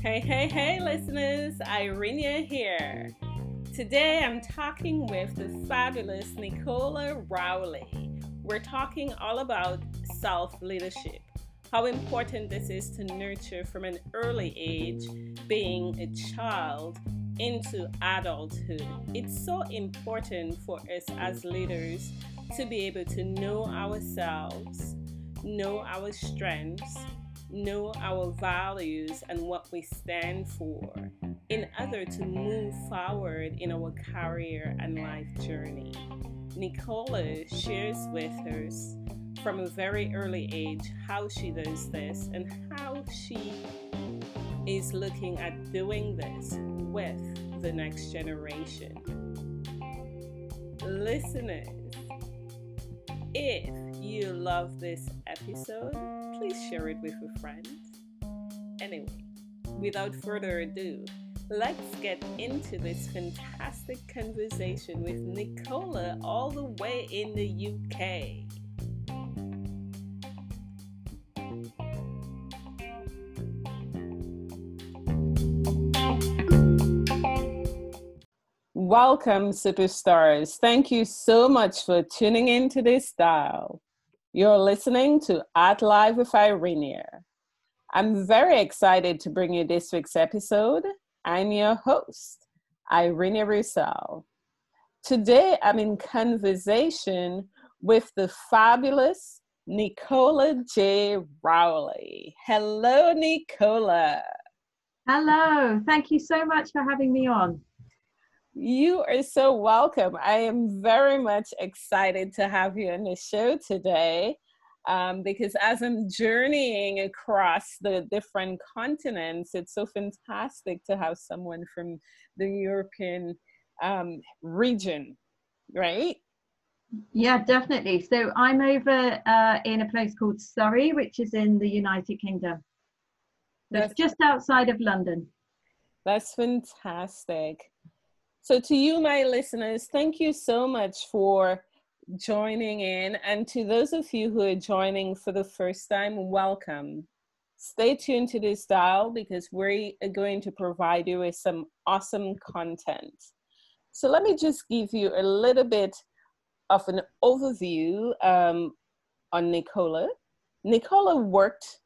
Hey, hey, hey, listeners, Irenia here. Today I'm talking with the fabulous Nicola Rowley. We're talking all about self leadership, how important this is to nurture from an early age, being a child into adulthood. It's so important for us as leaders to be able to know ourselves, know our strengths, know our values and what we stand for in order to move forward in our career and life journey. Nicola shares with us from a very early age how she does this and how she is looking at doing this with the next generation. Listeners, if you love this episode, please share it with a friend. Anyway, without further ado, let's get into this fantastic conversation with Nicola all the way in the UK. Welcome, superstars. Thank you so much for tuning in to this dial. You're listening to Art Live with Irenia. I'm very excited to bring you this week's episode. I'm your host, Irenia Roussel. Today, I'm in conversation with the fabulous Nicola J. Rowley. Hello, Nicola. Hello. Thank you so much for having me on. You are so welcome. I am very much excited to have you on the show today um, because as I'm journeying across the different continents, it's so fantastic to have someone from the European um, region, right? Yeah, definitely. So I'm over uh, in a place called Surrey, which is in the United Kingdom. That's just outside of London. That's fantastic. So, to you, my listeners, thank you so much for joining in. And to those of you who are joining for the first time, welcome. Stay tuned to this dial because we are going to provide you with some awesome content. So, let me just give you a little bit of an overview um, on Nicola. Nicola worked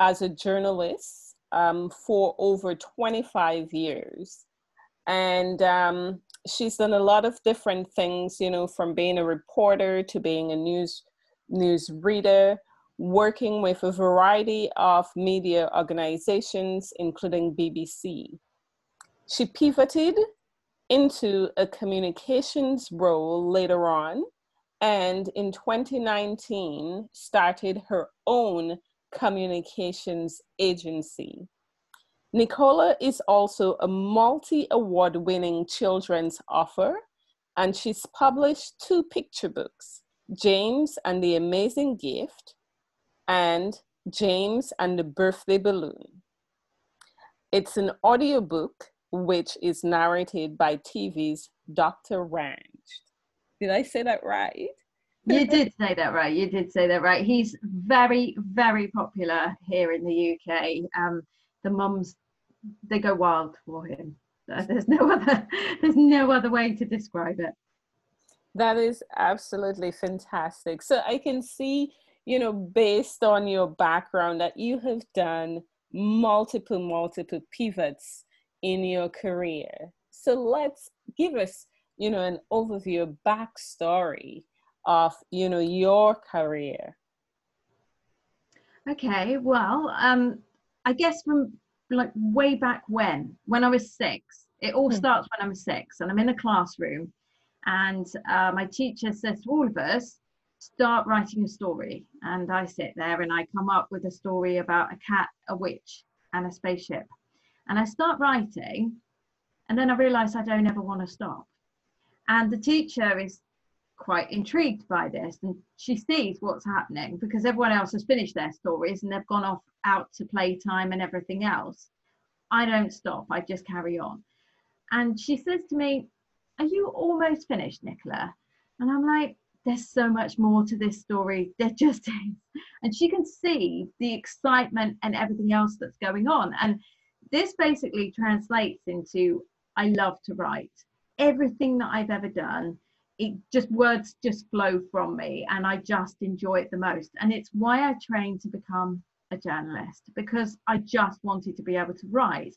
as a journalist um, for over 25 years and um, she's done a lot of different things you know from being a reporter to being a news news reader working with a variety of media organizations including bbc she pivoted into a communications role later on and in 2019 started her own communications agency Nicola is also a multi award winning children's author, and she's published two picture books James and the Amazing Gift and James and the Birthday Balloon. It's an audiobook which is narrated by TV's Dr. Ranj. Did I say that right? you did say that right. You did say that right. He's very, very popular here in the UK. Um, the mums they go wild for him. There's no other there's no other way to describe it. That is absolutely fantastic. So I can see, you know, based on your background that you have done multiple multiple pivots in your career. So let's give us, you know, an overview, a backstory of, you know, your career. Okay, well, um, I guess from like way back when, when I was six. It all hmm. starts when I'm six, and I'm in a classroom, and uh, my teacher says to all of us, "Start writing a story." And I sit there and I come up with a story about a cat, a witch, and a spaceship, and I start writing, and then I realise I don't ever want to stop. And the teacher is quite intrigued by this and she sees what's happening because everyone else has finished their stories and they've gone off out to playtime and everything else. I don't stop, I just carry on. And she says to me, Are you almost finished, Nicola? And I'm like, there's so much more to this story. There just is. And she can see the excitement and everything else that's going on. And this basically translates into I love to write. Everything that I've ever done, it just words just flow from me and I just enjoy it the most. And it's why I trained to become a journalist because I just wanted to be able to write.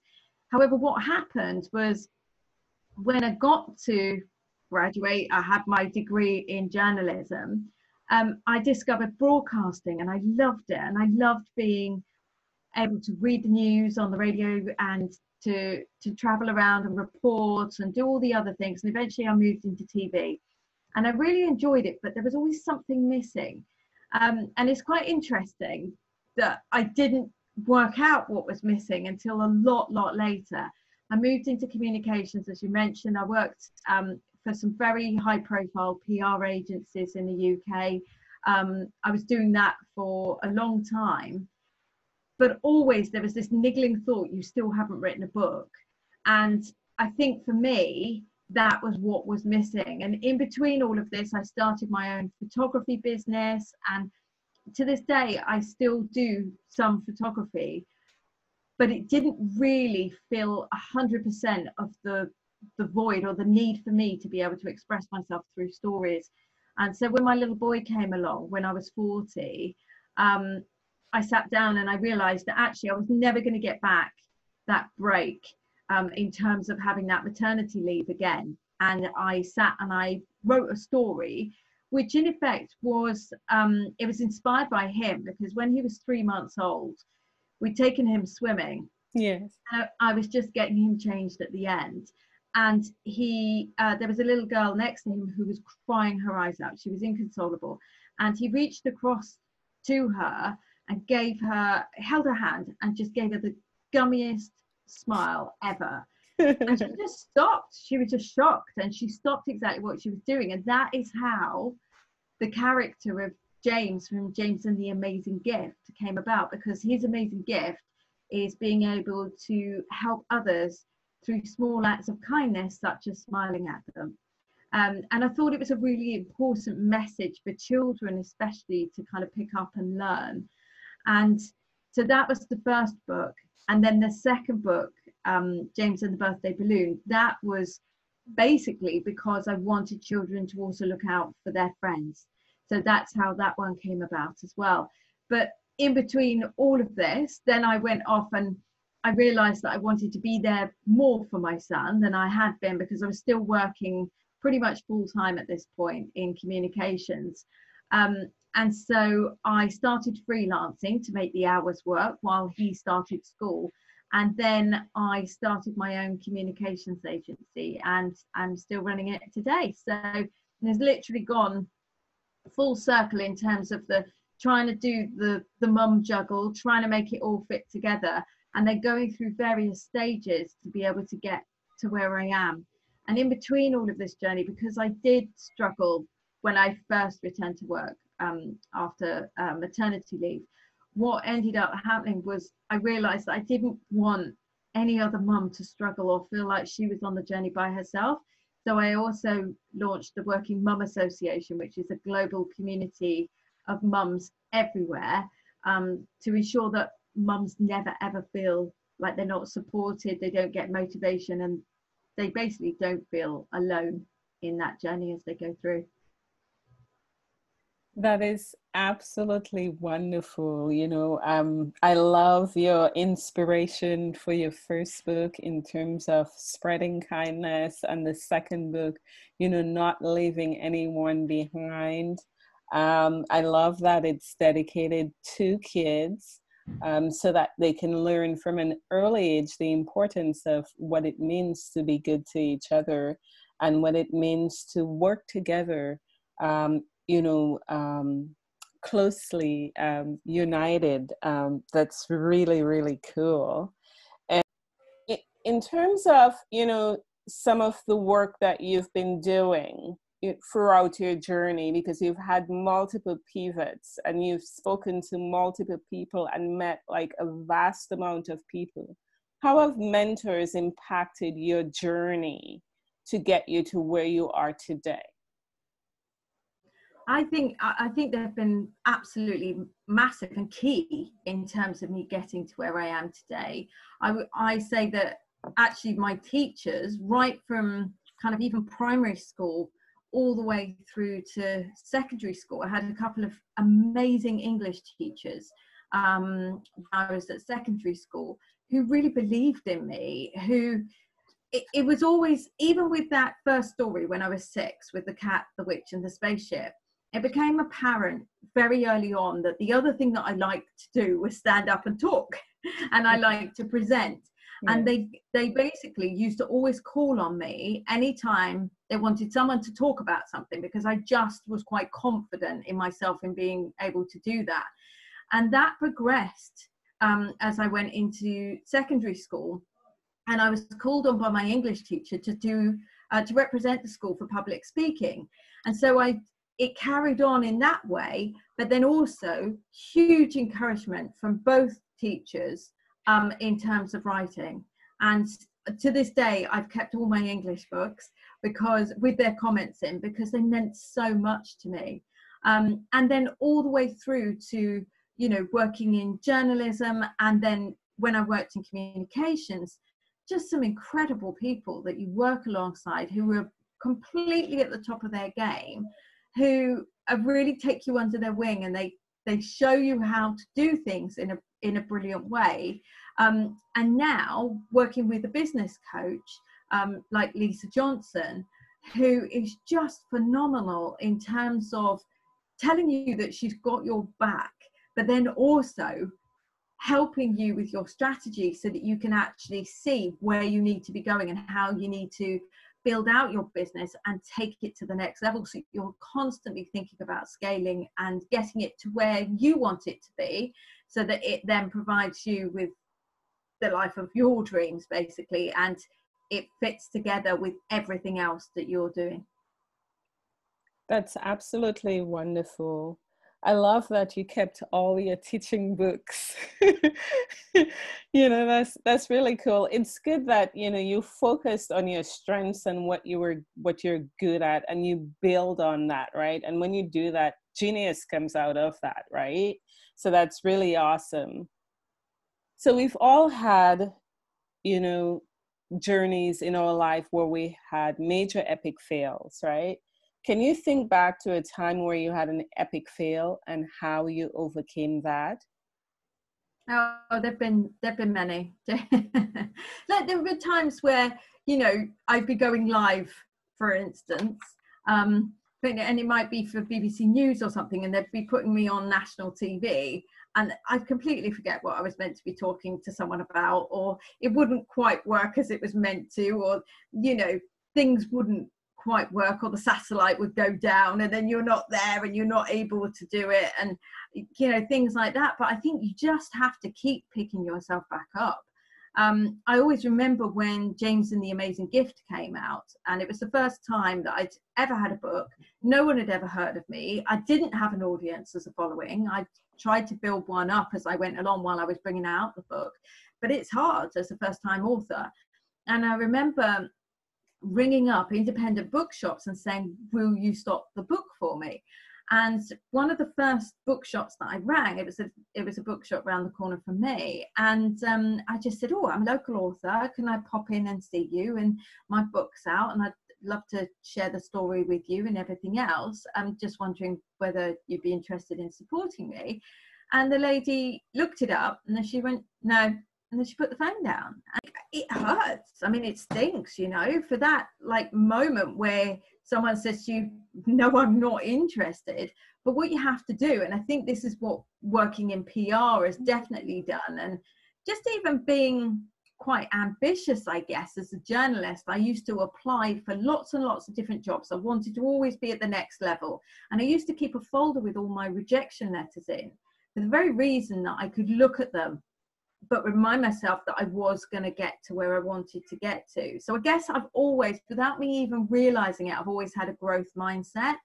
However, what happened was when I got to graduate, I had my degree in journalism. Um, I discovered broadcasting and I loved it. And I loved being able to read the news on the radio and to to travel around and report and do all the other things. And eventually, I moved into TV, and I really enjoyed it. But there was always something missing, um, and it's quite interesting that I didn't work out what was missing until a lot, lot later. I moved into communications, as you mentioned. I worked um, for some very high profile PR agencies in the UK. Um, I was doing that for a long time. But always there was this niggling thought you still haven't written a book. And I think for me, that was what was missing. And in between all of this, I started my own photography business. And to this day, I still do some photography but it didn't really fill 100% of the the void or the need for me to be able to express myself through stories and so when my little boy came along when i was 40 um, i sat down and i realized that actually i was never going to get back that break um, in terms of having that maternity leave again and i sat and i wrote a story which in effect was um, it was inspired by him because when he was three months old we'd taken him swimming. Yes. I, I, was just getting him changed at the end. And he, uh, there was a little girl next to him who was crying her eyes out. She was inconsolable. And he reached across to her and gave her, held her hand and just gave her the gummiest smile ever. and she just stopped. She was just shocked and she stopped exactly what she was doing. And that is how the character of James from James and the Amazing Gift came about because his amazing gift is being able to help others through small acts of kindness, such as smiling at them. Um, and I thought it was a really important message for children, especially to kind of pick up and learn. And so that was the first book. And then the second book, um, James and the Birthday Balloon, that was basically because I wanted children to also look out for their friends. So that's how that one came about as well. But in between all of this, then I went off and I realized that I wanted to be there more for my son than I had been because I was still working pretty much full time at this point in communications. Um, and so I started freelancing to make the hours work while he started school. And then I started my own communications agency and I'm still running it today. So it's literally gone full circle in terms of the trying to do the the mum juggle trying to make it all fit together and then going through various stages to be able to get to where i am and in between all of this journey because i did struggle when i first returned to work um, after uh, maternity leave what ended up happening was i realized i didn't want any other mum to struggle or feel like she was on the journey by herself so I also launched the Working Mum Association, which is a global community of mums everywhere um, to ensure that mums never ever feel like they're not supported, they don't get motivation, and they basically don't feel alone in that journey as they go through. That is absolutely wonderful. You know, um, I love your inspiration for your first book in terms of spreading kindness, and the second book, you know, not leaving anyone behind. Um, I love that it's dedicated to kids um, so that they can learn from an early age the importance of what it means to be good to each other and what it means to work together um, you know, um, closely um, united. Um, that's really, really cool. And in terms of, you know, some of the work that you've been doing throughout your journey, because you've had multiple pivots and you've spoken to multiple people and met like a vast amount of people, how have mentors impacted your journey to get you to where you are today? I think I think they've been absolutely massive and key in terms of me getting to where I am today. I I say that actually my teachers, right from kind of even primary school all the way through to secondary school, I had a couple of amazing English teachers um, I was at secondary school who really believed in me, who it, it was always, even with that first story when I was six with the cat, the witch, and the spaceship, it became apparent very early on that the other thing that I liked to do was stand up and talk, and I liked to present. Yeah. And they they basically used to always call on me anytime they wanted someone to talk about something because I just was quite confident in myself in being able to do that. And that progressed um, as I went into secondary school. And I was called on by my English teacher to do uh, to represent the school for public speaking. And so I it carried on in that way, but then also huge encouragement from both teachers um, in terms of writing. And to this day, I've kept all my English books because with their comments in because they meant so much to me. Um, and then all the way through to you know, working in journalism and then when I worked in communications, just some incredible people that you work alongside who were completely at the top of their game, who really take you under their wing and they they show you how to do things in a in a brilliant way. Um, and now working with a business coach um, like Lisa Johnson, who is just phenomenal in terms of telling you that she's got your back but then also helping you with your strategy so that you can actually see where you need to be going and how you need to build out your business and take it to the next level. So you're constantly thinking about scaling and getting it to where you want it to be so that it then provides you with the life of your dreams basically and it fits together with everything else that you're doing. That's absolutely wonderful I love that you kept all your teaching books. you know, that's that's really cool. It's good that, you know, you focused on your strengths and what you were what you're good at and you build on that, right? And when you do that, genius comes out of that, right? So that's really awesome. So we've all had, you know, journeys in our life where we had major epic fails, right? Can you think back to a time where you had an epic fail and how you overcame that? Oh, there've been there've been many. like there were times where you know I'd be going live, for instance, um, and it might be for BBC News or something, and they'd be putting me on national TV, and I'd completely forget what I was meant to be talking to someone about, or it wouldn't quite work as it was meant to, or you know things wouldn't quite work or the satellite would go down and then you're not there and you're not able to do it and you know things like that. But i think you just have to keep picking yourself back up. Um, i always remember when james and the amazing gift came out and it was the first time that i'd ever had a book. No one had ever heard of me. I didn't have an audience as a following. I tried to build one up as i went along while i was bringing out the book but it's hard as a first time author. And i remember ringing up independent bookshops and saying, Will you stop the book for me? And one of the first bookshops that I rang, it was a it was a bookshop around the corner from me, and um, I just said, "Oh, I'm a local author. Can I pop in and see you? And my book's out, and I'd love to share the story with you and everything else. I'm just wondering whether you'd be interested in supporting me." And the lady looked it up, and then she went, "No, and then she put the phone down. And it hurts. I mean it stinks you know for that like moment where someone says to you no i'm not interested. But what you have to do and i think this is what working in pr has definitely done and just even being quite ambitious i guess as a journalist i used to apply for lots and lots of different jobs. I wanted to always be at the next level. And i used to keep a folder with all my rejection letters in for the very reason that i could look at them but remind myself that I was going to get to where I wanted to get to. So I guess I've always, without me even realizing it, I've always had a growth mindset.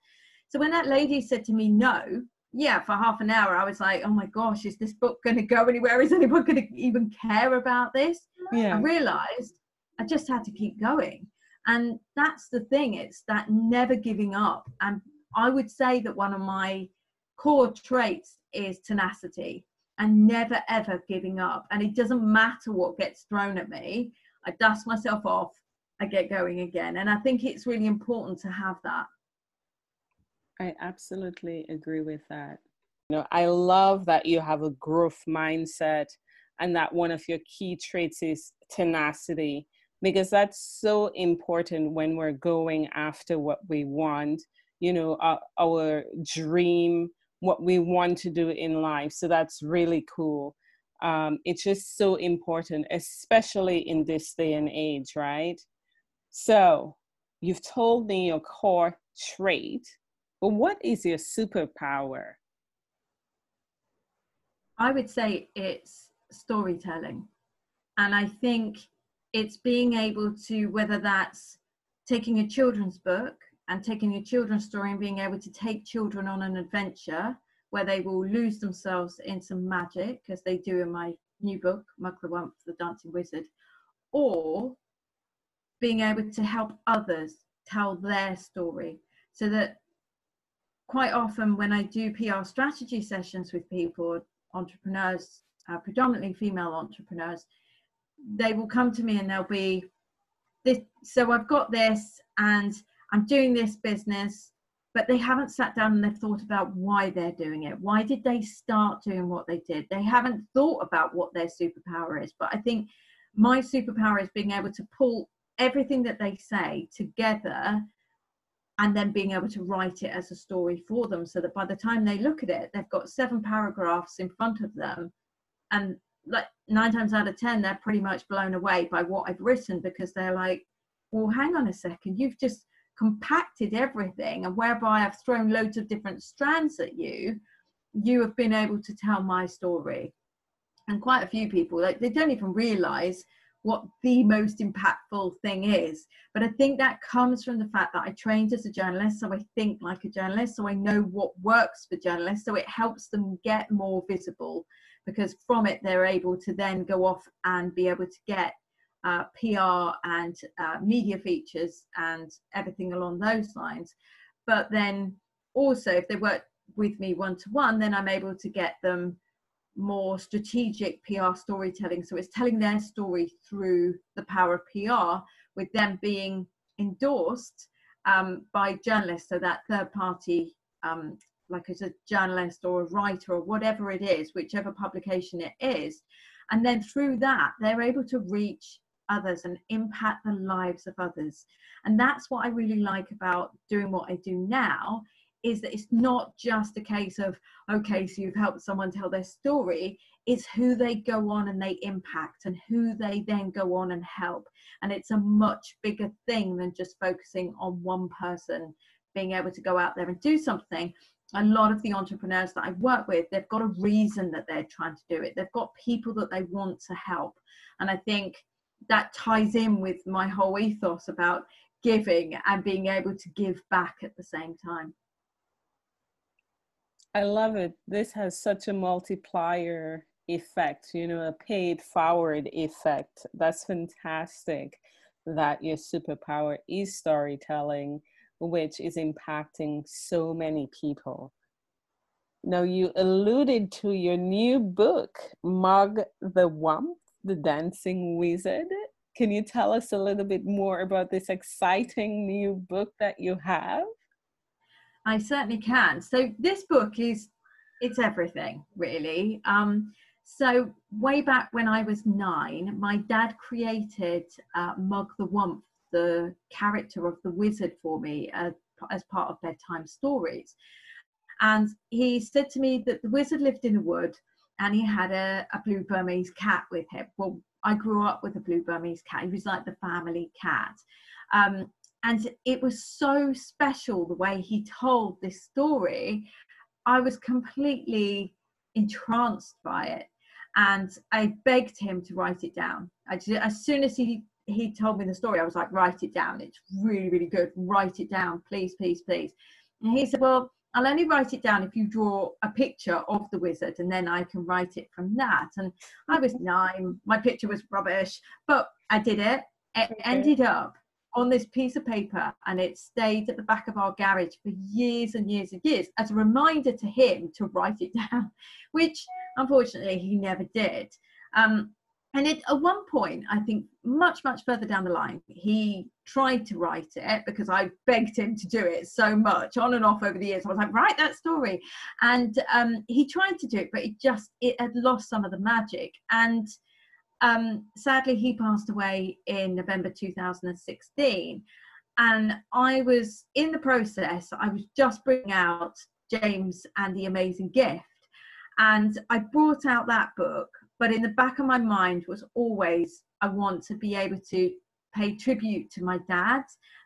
So when that lady said to me no, yeah, for half an hour, I was like, oh my gosh, is this book going to go anywhere? Is anyone going to even care about this? Yeah. I realized I just had to keep going. And that's the thing, it's that never giving up. And I would say that one of my core traits is tenacity and never ever giving up. And it doesn't matter what gets thrown at me, I dust myself off, I get going again. And I think it's really important to have that. I absolutely agree with that. You know, I love that you have a growth mindset and that one of your key traits is tenacity because that's so important when we're going after what we want, you know, our, our dream, what we want to do in life. So that's really cool. Um, it's just so important, especially in this day and age, right? So you've told me your core trait, but what is your superpower? I would say it's storytelling. And I think it's being able to, whether that's taking a children's book and taking a children's story and being able to take children on an adventure where they will lose themselves in some magic, as they do in my new book, Mug the Wump, the Dancing Wizard, or being able to help others tell their story. So that quite often when I do PR strategy sessions with people, entrepreneurs, uh, predominantly female entrepreneurs, they will come to me and they'll be this so i've got this and i'm doing this business. But they haven't sat down and they've thought about why they're doing it. Why did they start doing what they did? They haven't thought about what their superpower is. But i think my superpower is being able to pull everything that they say together and then being able to write it as a story for them so that by the time they look at it they've got seven paragraphs in front of them. And like nine times out of ten they're pretty much blown away by what i've written because they're like well hang on a second. You've just compacted everything and whereby i've thrown loads of different strands at you you have been able to tell my story. And quite a few people like they don't even realize what the most impactful thing is. But i think that comes from the fact that i trained as a journalist so i think like a journalist so i know what works for journalists so it helps them get more visible because from it they're able to then go off and be able to get uh, PR and uh, media features and everything along those lines. But then also, if they work with me one to one, then I'm able to get them more strategic PR storytelling. So it's telling their story through the power of PR, with them being endorsed um, by journalists, so that third party um, like as a journalist or a writer or whatever it is, whichever publication it is. And then through that, they're able to reach others and impact the lives of others. And that's what I really like about doing what I do now is that it's not just a case of, okay, so you've helped someone tell their story. It's who they go on and they impact and who they then go on and help. And it's a much bigger thing than just focusing on one person being able to go out there and do something a lot of the entrepreneurs that I work with, they've got a reason that they're trying to do it. They've got people that they want to help. And I think that ties in with my whole ethos about giving and being able to give back at the same time. I love it. This has such a multiplier effect, you know, a paid forward effect. That's fantastic that your superpower is storytelling which is impacting so many people. Now, you alluded to your new book, Mug the Wump, the Dancing Wizard. Can you tell us a little bit more about this exciting new book that you have? I certainly can. So this book is it's everything really. Um, so way back when I was nine, my dad created uh, Mug the Wump the character of the wizard for me uh, as part of bedtime stories. And he said to me that the wizard lived in a wood and he had a, a blue Burmese cat with him. Well, I grew up with a blue Burmese cat. He was like the family cat. Um, and it was so special the way he told this story. I was completely entranced by it. And I begged him to write it down. Just, as soon as he he told me the story, I was like, write it down. It's really, really good. Write it down, please, please, please. And he said, well, I'll only write it down if you draw a picture of the wizard and then I can write it from that. And I was nine, my picture was rubbish, but I did it. It okay. ended up on this piece of paper and it stayed at the back of our garage for years and years and years as a reminder to him to write it down, which unfortunately he never did. Um, and it, at one point, I think much, much further down the line, he tried to write it because I begged him to do it so much on and off over the years. I was like, write that story. And um, he tried to do it, but it just, it had lost some of the magic. And um, sadly, he passed away in November 2016. And I was in the process, I was just bringing out James and the Amazing Gift. And I brought out that book, but in the back of my mind was always, I want to be able to pay tribute to my dad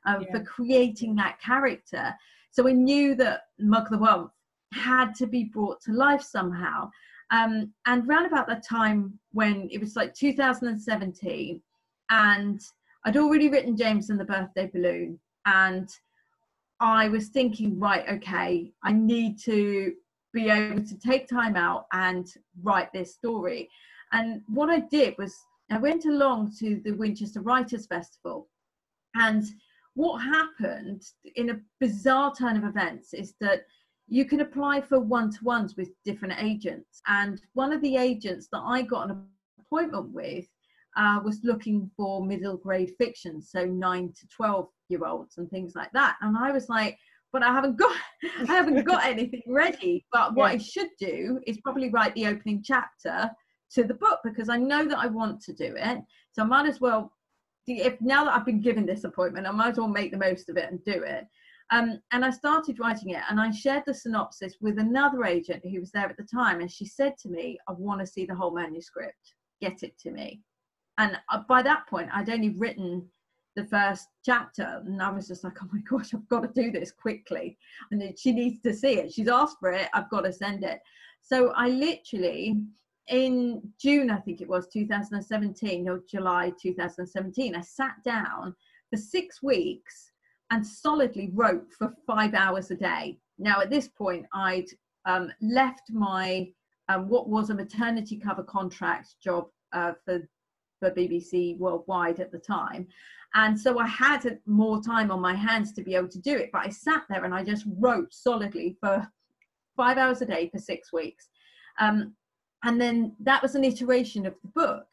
uh, yeah. for creating that character. So I knew that Mug the Wump had to be brought to life somehow. Um, and around about that time when it was like 2017, and I'd already written James and the Birthday Balloon, and I was thinking, right, okay, I need to be able to take time out and write this story. And what I did was I went along to the Winchester Writers Festival, and what happened in a bizarre turn of events is that you can apply for one-to-ones with different agents. And one of the agents that i got an appointment with uh, was looking for middle grade fiction so 9 to 12 year olds and things like that. And i was like but i haven't got i haven't got anything ready but what yeah. i should do is probably write the opening chapter to the book because i know that i want to do it so i might as well if now that i've been given this appointment i might as well make the most of it and do it um, and I started writing it and I shared the synopsis with another agent who was there at the time. And she said to me, I want to see the whole manuscript, get it to me. And uh, by that point, I'd only written the first chapter and I was just like, oh my gosh, I've got to do this quickly. And she needs to see it. She's asked for it, I've got to send it. So I literally, in June, I think it was 2017 or July 2017, I sat down for six weeks and solidly wrote for five hours a day. Now, at this point, I'd um, left my um, what was a maternity cover contract job uh, for for BBC Worldwide at the time, and so I had more time on my hands to be able to do it. But I sat there and I just wrote solidly for five hours a day for six weeks, um, and then that was an iteration of the book.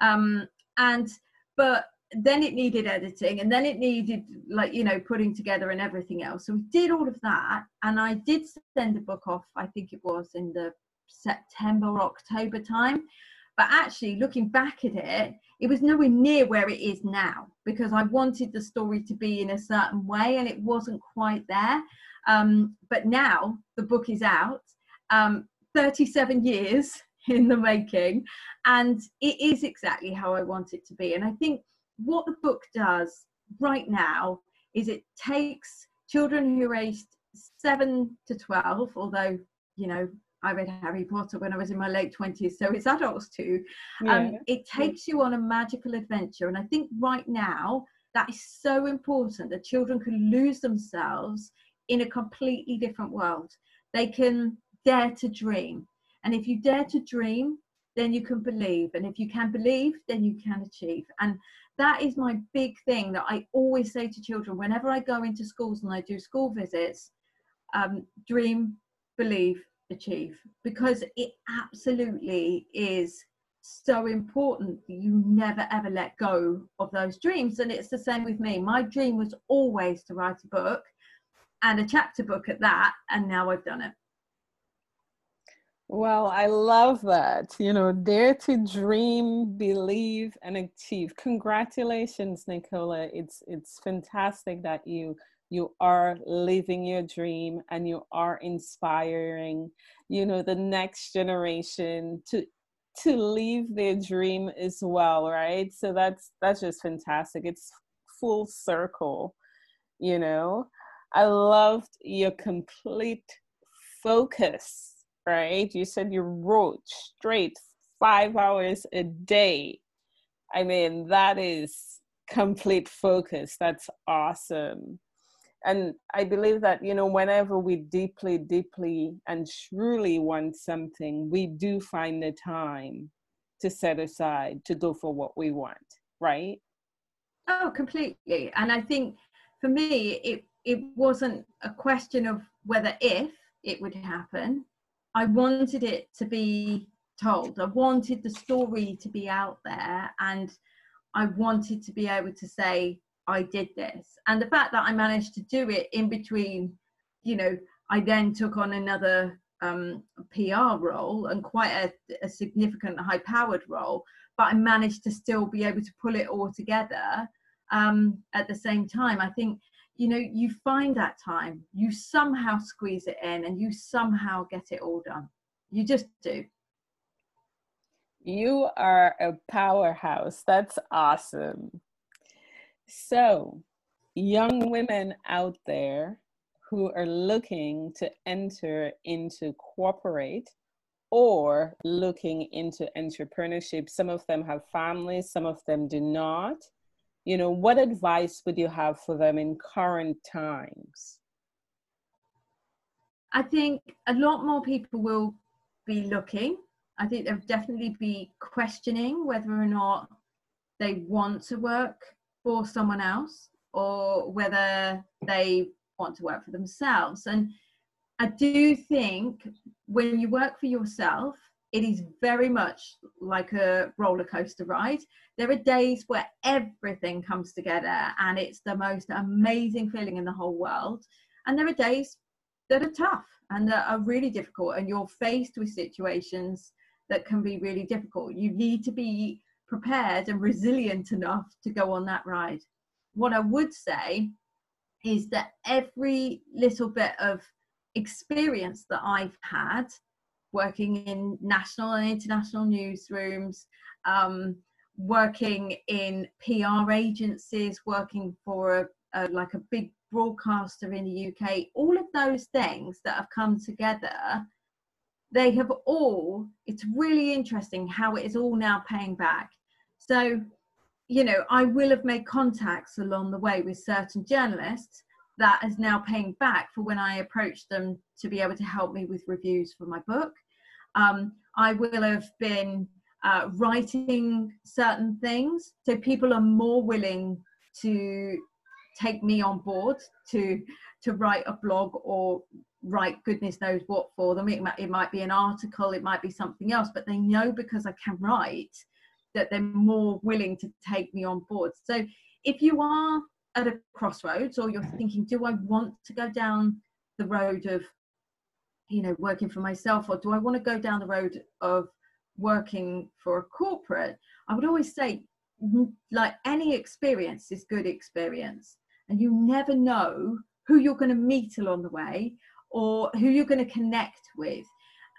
Um, and but then it needed editing and then it needed like you know putting together and everything else so we did all of that and i did send the book off i think it was in the september or october time but actually looking back at it it was nowhere near where it is now because i wanted the story to be in a certain way and it wasn't quite there. Um, but now the book is out um, 37 years in the making and it is exactly how i want it to be. And i think what the book does right now is it takes children who are aged 7 to 12 although you know i read harry potter when i was in my late 20s so it's adults too. Um, yeah. um, it takes you on a magical adventure and i think right now that is so important that children can lose themselves in a completely different world. They can dare to dream and if you dare to dream then you can believe and if you can believe then you can achieve. And that is my big thing that I always say to children whenever I go into schools and I do school visits um, dream, believe, achieve, because it absolutely is so important that you never ever let go of those dreams. And it's the same with me. My dream was always to write a book and a chapter book at that, and now I've done it. Well, I love that. You know, dare to dream, believe, and achieve. Congratulations, Nicola. It's it's fantastic that you you are living your dream and you are inspiring, you know, the next generation to to leave their dream as well, right? So that's that's just fantastic. It's full circle, you know. I loved your complete focus right? You said you wrote straight five hours a day. I mean, that is complete focus. That's awesome. And I believe that, you know, whenever we deeply, deeply and truly want something, we do find the time to set aside to go for what we want, right? Oh, completely. And I think for me, it it wasn't a question of whether if it would happen. I wanted it to be told. I wanted the story to be out there, and I wanted to be able to say I did this. And the fact that I managed to do it in between, you know, I then took on another um, PR role and quite a, a significant high powered role, but I managed to still be able to pull it all together um, at the same time. I think, you know, you find that time, you somehow squeeze it in and you somehow get it all done. You just do. You are a powerhouse. That's awesome. So, young women out there who are looking to enter into corporate or looking into entrepreneurship. Some of them have families, some of them do not. You know, what advice would you have for them in current times? I think a lot more people will be looking. I think they'll definitely be questioning whether or not they want to work for someone else or whether they want to work for themselves. And I do think when you work for yourself, it is very much like a roller coaster ride. There are days where everything comes together and it's the most amazing feeling in the whole world. And there are days that are tough and that are really difficult, and you're faced with situations that can be really difficult. You need to be prepared and resilient enough to go on that ride. What I would say is that every little bit of experience that I've had working in national and international newsrooms, um, working in PR agencies, working for a, a, like a big broadcaster in the UK, all of those things that have come together, they have all, it's really interesting how it is all now paying back. So you know, I will have made contacts along the way with certain journalists that is now paying back for when I approach them to be able to help me with reviews for my book. Um, I will have been uh, writing certain things, so people are more willing to take me on board to to write a blog or write goodness knows what for them. It might, it might be an article, it might be something else, but they know because I can write that they're more willing to take me on board. So if you are at a crossroads or you're thinking, do I want to go down the road of, you know, working for myself or do I want to go down the road of working for a corporate? I would always say, like any experience is good experience. And you never know who you're going to meet along the way or who you're going to connect with.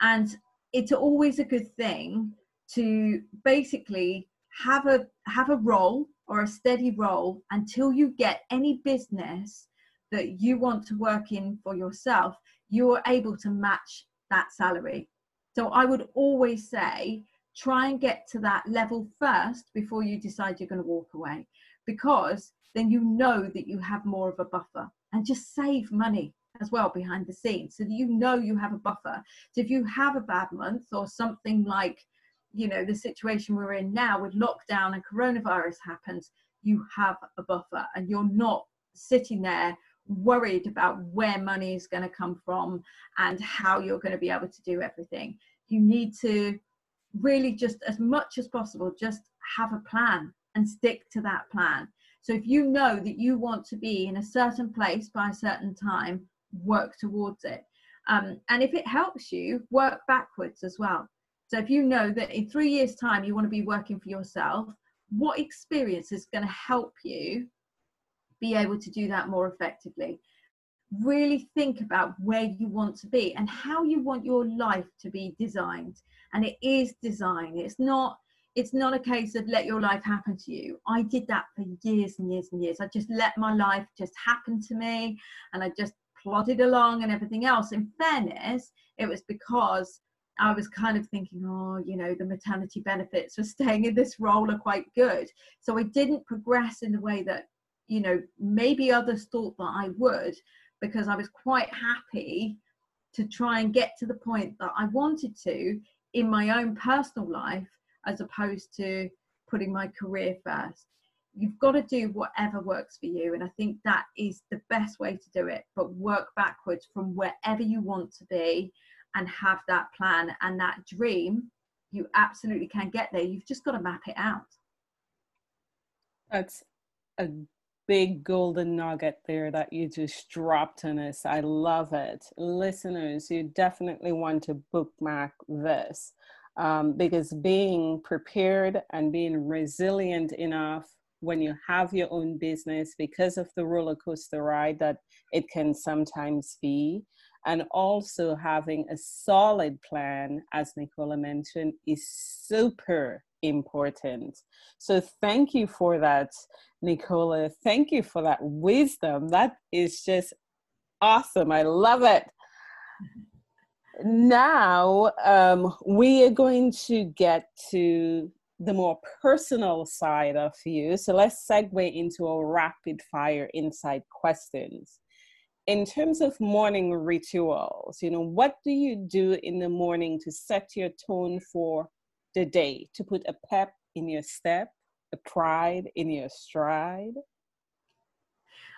And it's always a good thing to basically have a have a role or a steady role until you get any business that you want to work in for yourself you're able to match that salary so i would always say try and get to that level first before you decide you're going to walk away because then you know that you have more of a buffer and just save money as well behind the scenes so that you know you have a buffer. So if you have a bad month or something like you know the situation we're in now with lockdown and coronavirus happens you have a buffer and you're not sitting there worried about where money is going to come from and how you're going to be able to do everything. You need to really just as much as possible just have a plan and stick to that plan so if you know that you want to be in a certain place by a certain time work towards it um, and if it helps you work backwards as well so if you know that in three years' time you want to be working for yourself, what experience is going to help you be able to do that more effectively? Really think about where you want to be and how you want your life to be designed. And it is design. It's not it's not a case of let your life happen to you. I did that for years and years and years. I just let my life just happen to me and I just plodded along and everything else. In fairness, it was because I was kind of thinking, oh, you know, the maternity benefits for staying in this role are quite good. So I didn't progress in the way that, you know, maybe others thought that I would, because I was quite happy to try and get to the point that I wanted to in my own personal life, as opposed to putting my career first. you've got to do whatever works for you and i think that is the best way to do it but work backwards from wherever you want to be and have that plan and that dream. You absolutely can get there. You've just got to map it out. That's a big golden nugget there that you just dropped on us. I love it. Listeners you definitely want to bookmark this um, because being prepared and being resilient enough when you have your own business because of the roller coaster ride that it can sometimes be. And also having a solid plan, as Nicola mentioned, is super important. So thank you for that, Nicola. Thank you for that wisdom. That is just awesome. I love it. Now um, we are going to get to the more personal side of you. So let's segue into a rapid fire insight questions. In terms of morning rituals, you know, what do you do in the morning to set your tone for the day, to put a pep in your step, a pride in your stride?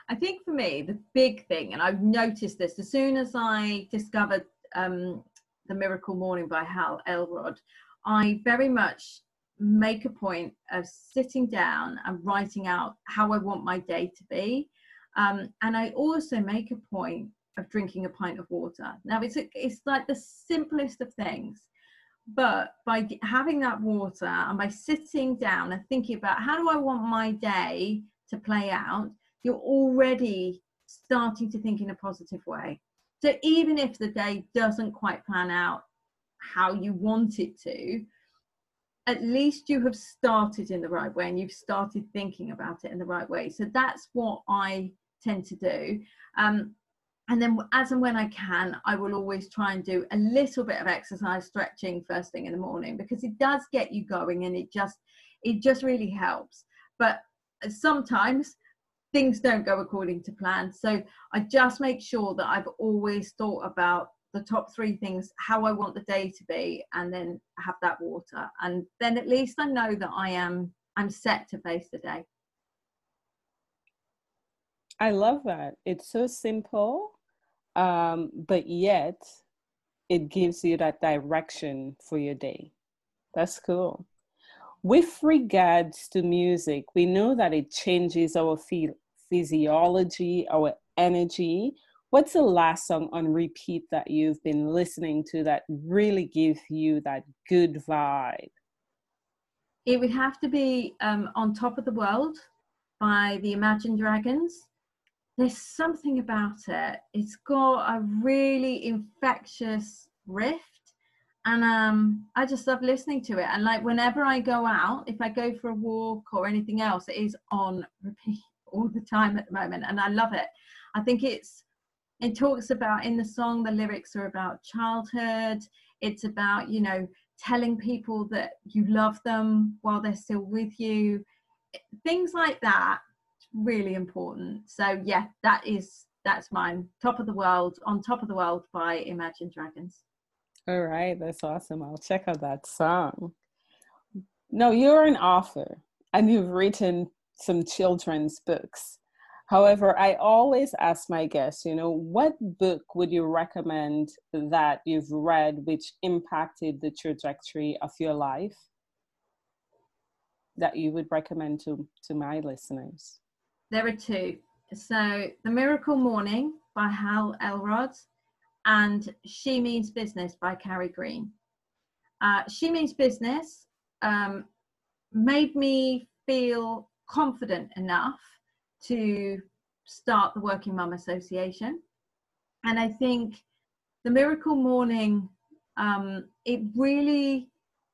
I think for me, the big thing, and I've noticed this as soon as I discovered um, The Miracle Morning by Hal Elrod, I very much make a point of sitting down and writing out how I want my day to be. Um, and I also make a point of drinking a pint of water. Now, it's, a, it's like the simplest of things, but by having that water and by sitting down and thinking about how do I want my day to play out, you're already starting to think in a positive way. So even if the day doesn't quite plan out how you want it to, at least you have started in the right way and you've started thinking about it in the right way. So that's what I tend to do. Um, and then as and when I can, I will always try and do a little bit of exercise stretching first thing in the morning because it does get you going and it just it just really helps. But sometimes things don't go according to plan. So I just make sure that I've always thought about the top three things, how I want the day to be, and then have that water. And then at least I know that I am I'm set to face the day. I love that. It's so simple, um, but yet it gives you that direction for your day. That's cool. With regards to music, we know that it changes our physiology, our energy. What's the last song on repeat that you've been listening to that really gives you that good vibe? It would have to be um, On Top of the World by the Imagine Dragons. There's something about it. It's got a really infectious riff and um, I just love listening to it. And like whenever I go out, if I go for a walk or anything else, it is on repeat all the time at the moment, and I love it. I think it's it talks about in the song the lyrics are about childhood. It's about you know telling people that you love them while they're still with you. Things like that really important. So yeah that is that's mine. Top of the world on top of the world by imagine dragons all right that's awesome i'll check out that song no you're an author and you've written some children's books However, I always ask my guests, you know, what book would you recommend that you've read which impacted the trajectory of your life that you would recommend to, to my listeners? There are two. So, The Miracle Morning by Hal Elrod and She Means Business by Carrie Green. Uh, she Means Business um, made me feel confident enough to start the Working Mum Association. And I think the Miracle Morning, um, it really,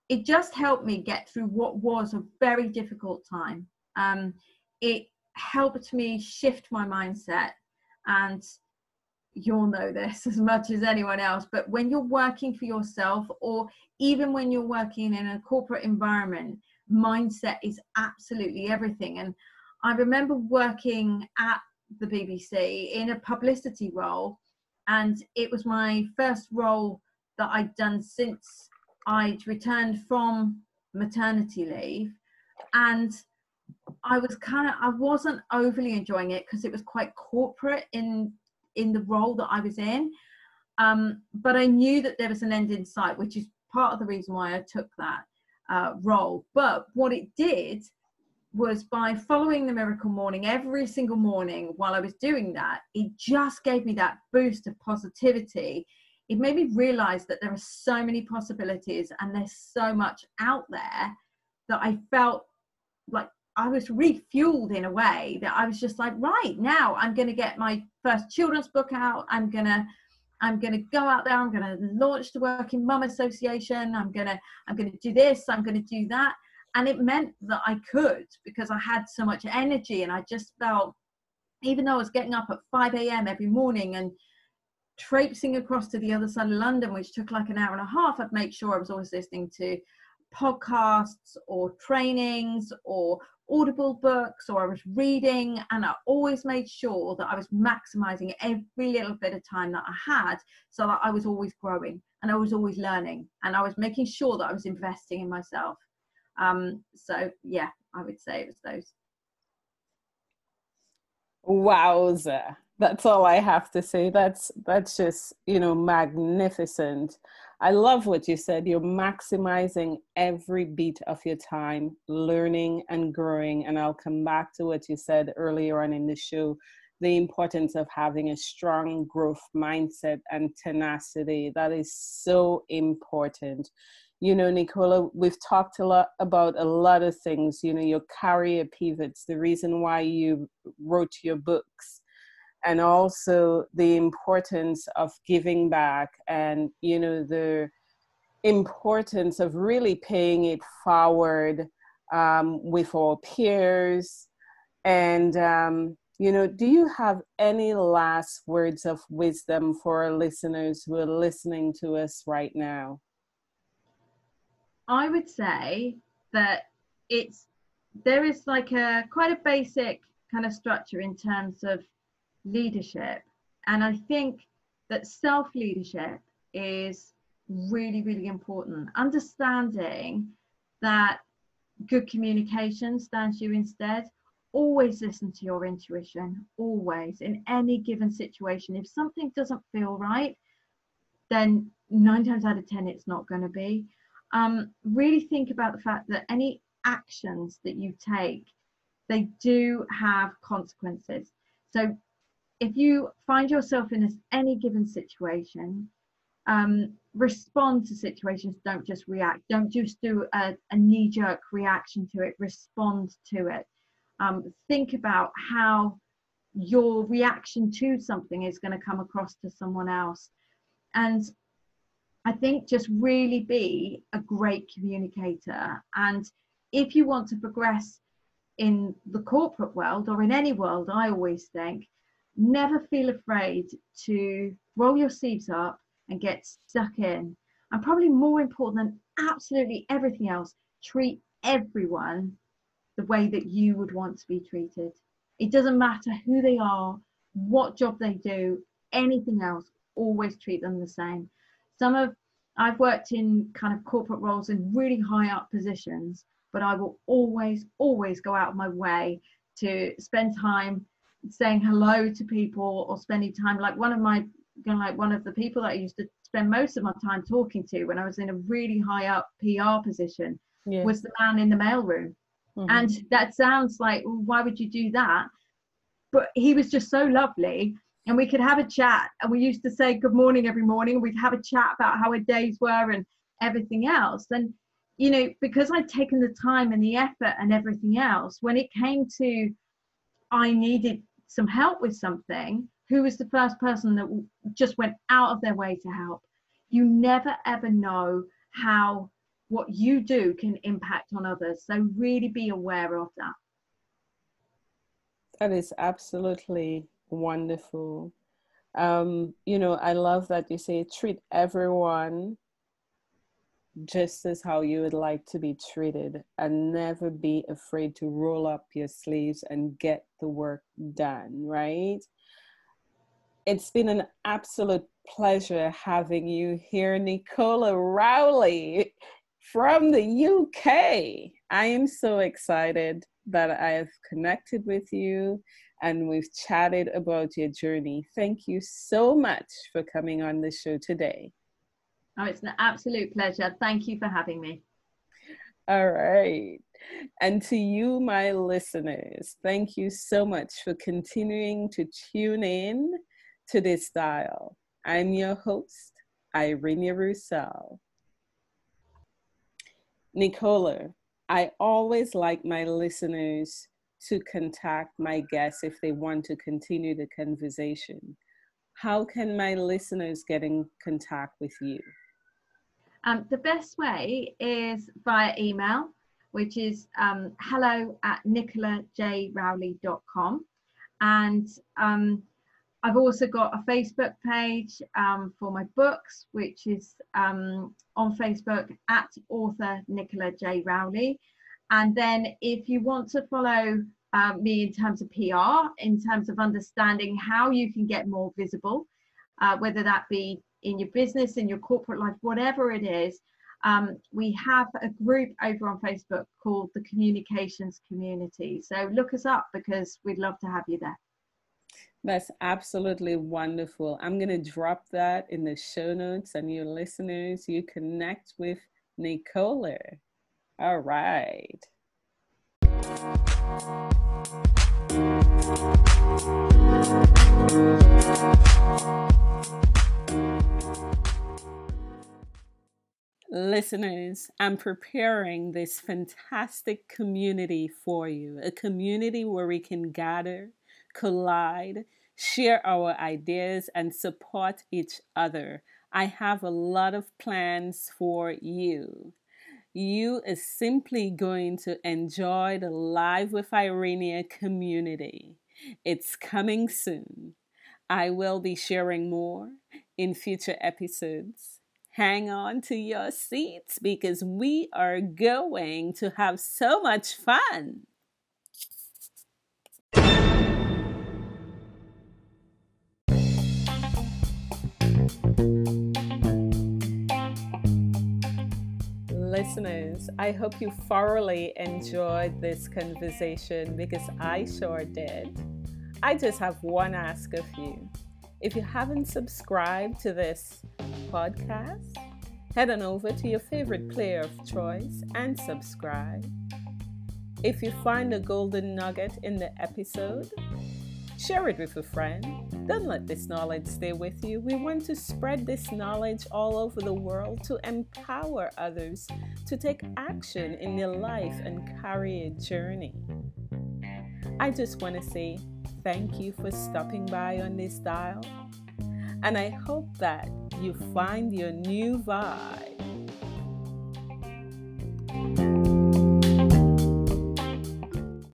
it just helped me get through what was a very difficult time. Um, it helped me shift my mindset and you'll know this as much as anyone else but when you're working for yourself or even when you're working in a corporate environment mindset is absolutely everything and I remember working at the BBC in a publicity role, and it was my first role that I'd done since I'd returned from maternity leave. And I was kind of I wasn't overly enjoying it because it was quite corporate in in the role that I was in. Um, but I knew that there was an end in sight, which is part of the reason why I took that uh, role. But what it did was by following the miracle morning every single morning while I was doing that, it just gave me that boost of positivity. It made me realize that there are so many possibilities and there's so much out there that I felt like I was refueled in a way that I was just like, right now I'm going to get my first children's book out. I'm going to I'm going to go out there. I'm going to launch the Working Mum Association. I'm going to I'm going to do this. I'm going to do that. And it meant that I could because I had so much energy and I just felt, even though I was getting up at 5 a.m. every morning and traipsing across to the other side of London, which took like an hour and a half, I'd make sure I was always listening to podcasts or trainings or audible books or I was reading and I always made sure that I was maximizing every little bit of time that I had so that I was always growing and I was always learning and I was making sure that I was investing in myself. Um, so yeah, I would say it was those. Wowza. That's all I have to say. That's that's just, you know, magnificent. I love what you said. You're maximizing every beat of your time, learning and growing. And I'll come back to what you said earlier on in the show the importance of having a strong growth mindset and tenacity. That is so important. You know, Nicola, we've talked a lot about a lot of things, you know, your career pivots, the reason why you wrote your books and also the importance of giving back and you know the importance of really paying it forward um, with our peers. And um, you know do you have any last words of wisdom for our listeners who are listening to us right now? I would say that it's there is like a quite a basic kind of structure in terms of leadership. And I think that self leadership is really, really important. Understanding that good communication stands you instead. Always listen to your intuition, always, in any given situation. If something doesn't feel right, then nine times out of 10, it's not going to be. Um, really think about the fact that any actions that you take, they do have consequences. So if you find yourself in this, any given situation, um, respond to situations. Don't just react. Don't just do a, a knee jerk reaction to it. Respond to it. Um, think about how your reaction to something is going to come across to someone else. And I think just really be a great communicator. And if you want to progress in the corporate world or in any world, I always think never feel afraid to roll your sleeves up and get stuck in. And probably more important than absolutely everything else, treat everyone the way that you would want to be treated. It doesn't matter who they are, what job they do, anything else, always treat them the same. Some of I've worked in kind of corporate roles in really high up positions, but I will always, always go out of my way to spend time saying hello to people or spending time like one of my you know, like one of the people that I used to spend most of my time talking to when I was in a really high up PR position yes. was the man in the mailroom. Mm-hmm. And that sounds like well, why would you do that? But he was just so lovely and we could have a chat and we used to say good morning every morning we'd have a chat about how our days were and everything else and you know because i'd taken the time and the effort and everything else when it came to i needed some help with something, who was the first person that just went out of their way to help? You never ever know how what you do can impact on others. So really be aware of that. That is absolutely wonderful. Um, you know, I love that you say treat everyone just as how you would like to be treated and never be afraid to roll up your sleeves and get the work done, right? It's been an absolute pleasure having you here, Nicola Rowley from the UK. I am so excited that I've connected with you and we've chatted about your journey. Thank you so much for coming on the show today. Oh, it's an absolute pleasure. Thank you for having me. All right. And to you, my listeners, thank you so much for continuing to tune in to this dial. I'm your host, Irene Roussel. Nicola, I always like my listeners to contact my guests if they want to continue the conversation. How can my listeners get in contact with you? Um, the best way is via email, which is um, hello at nicolajrowley.com. And um, I've also got a Facebook page um, for my books, which is um, on Facebook at author Nicola J. Rowley. And then if you want to follow um, me in terms of PR, in terms of understanding how you can get more visible, uh, whether that be in your business, in your corporate life, whatever it is, um, we have a group over on Facebook called the Communications Community. So look us up because we'd love to have you there. That's absolutely wonderful. I'm going to drop that in the show notes, and your listeners, you connect with Nicola. All right. Listeners, I'm preparing this fantastic community for you, a community where we can gather collide, share our ideas, and support each other. I have a lot of plans for you. You are simply going to enjoy the Live with Irenia community. It's coming soon. I will be sharing more in future episodes. Hang on to your seats because we are going to have so much fun. listeners, I hope you thoroughly enjoyed this conversation because I sure did. I just have one ask of you. If you haven't subscribed to this podcast, head on over to your favorite player of choice and subscribe. If you find a golden nugget in the episode, Share it with a friend. Don't let this knowledge stay with you. We want to spread this knowledge all over the world to empower others to take action in their life and career journey. I just want to say thank you for stopping by on this dial. And I hope that you find your new vibe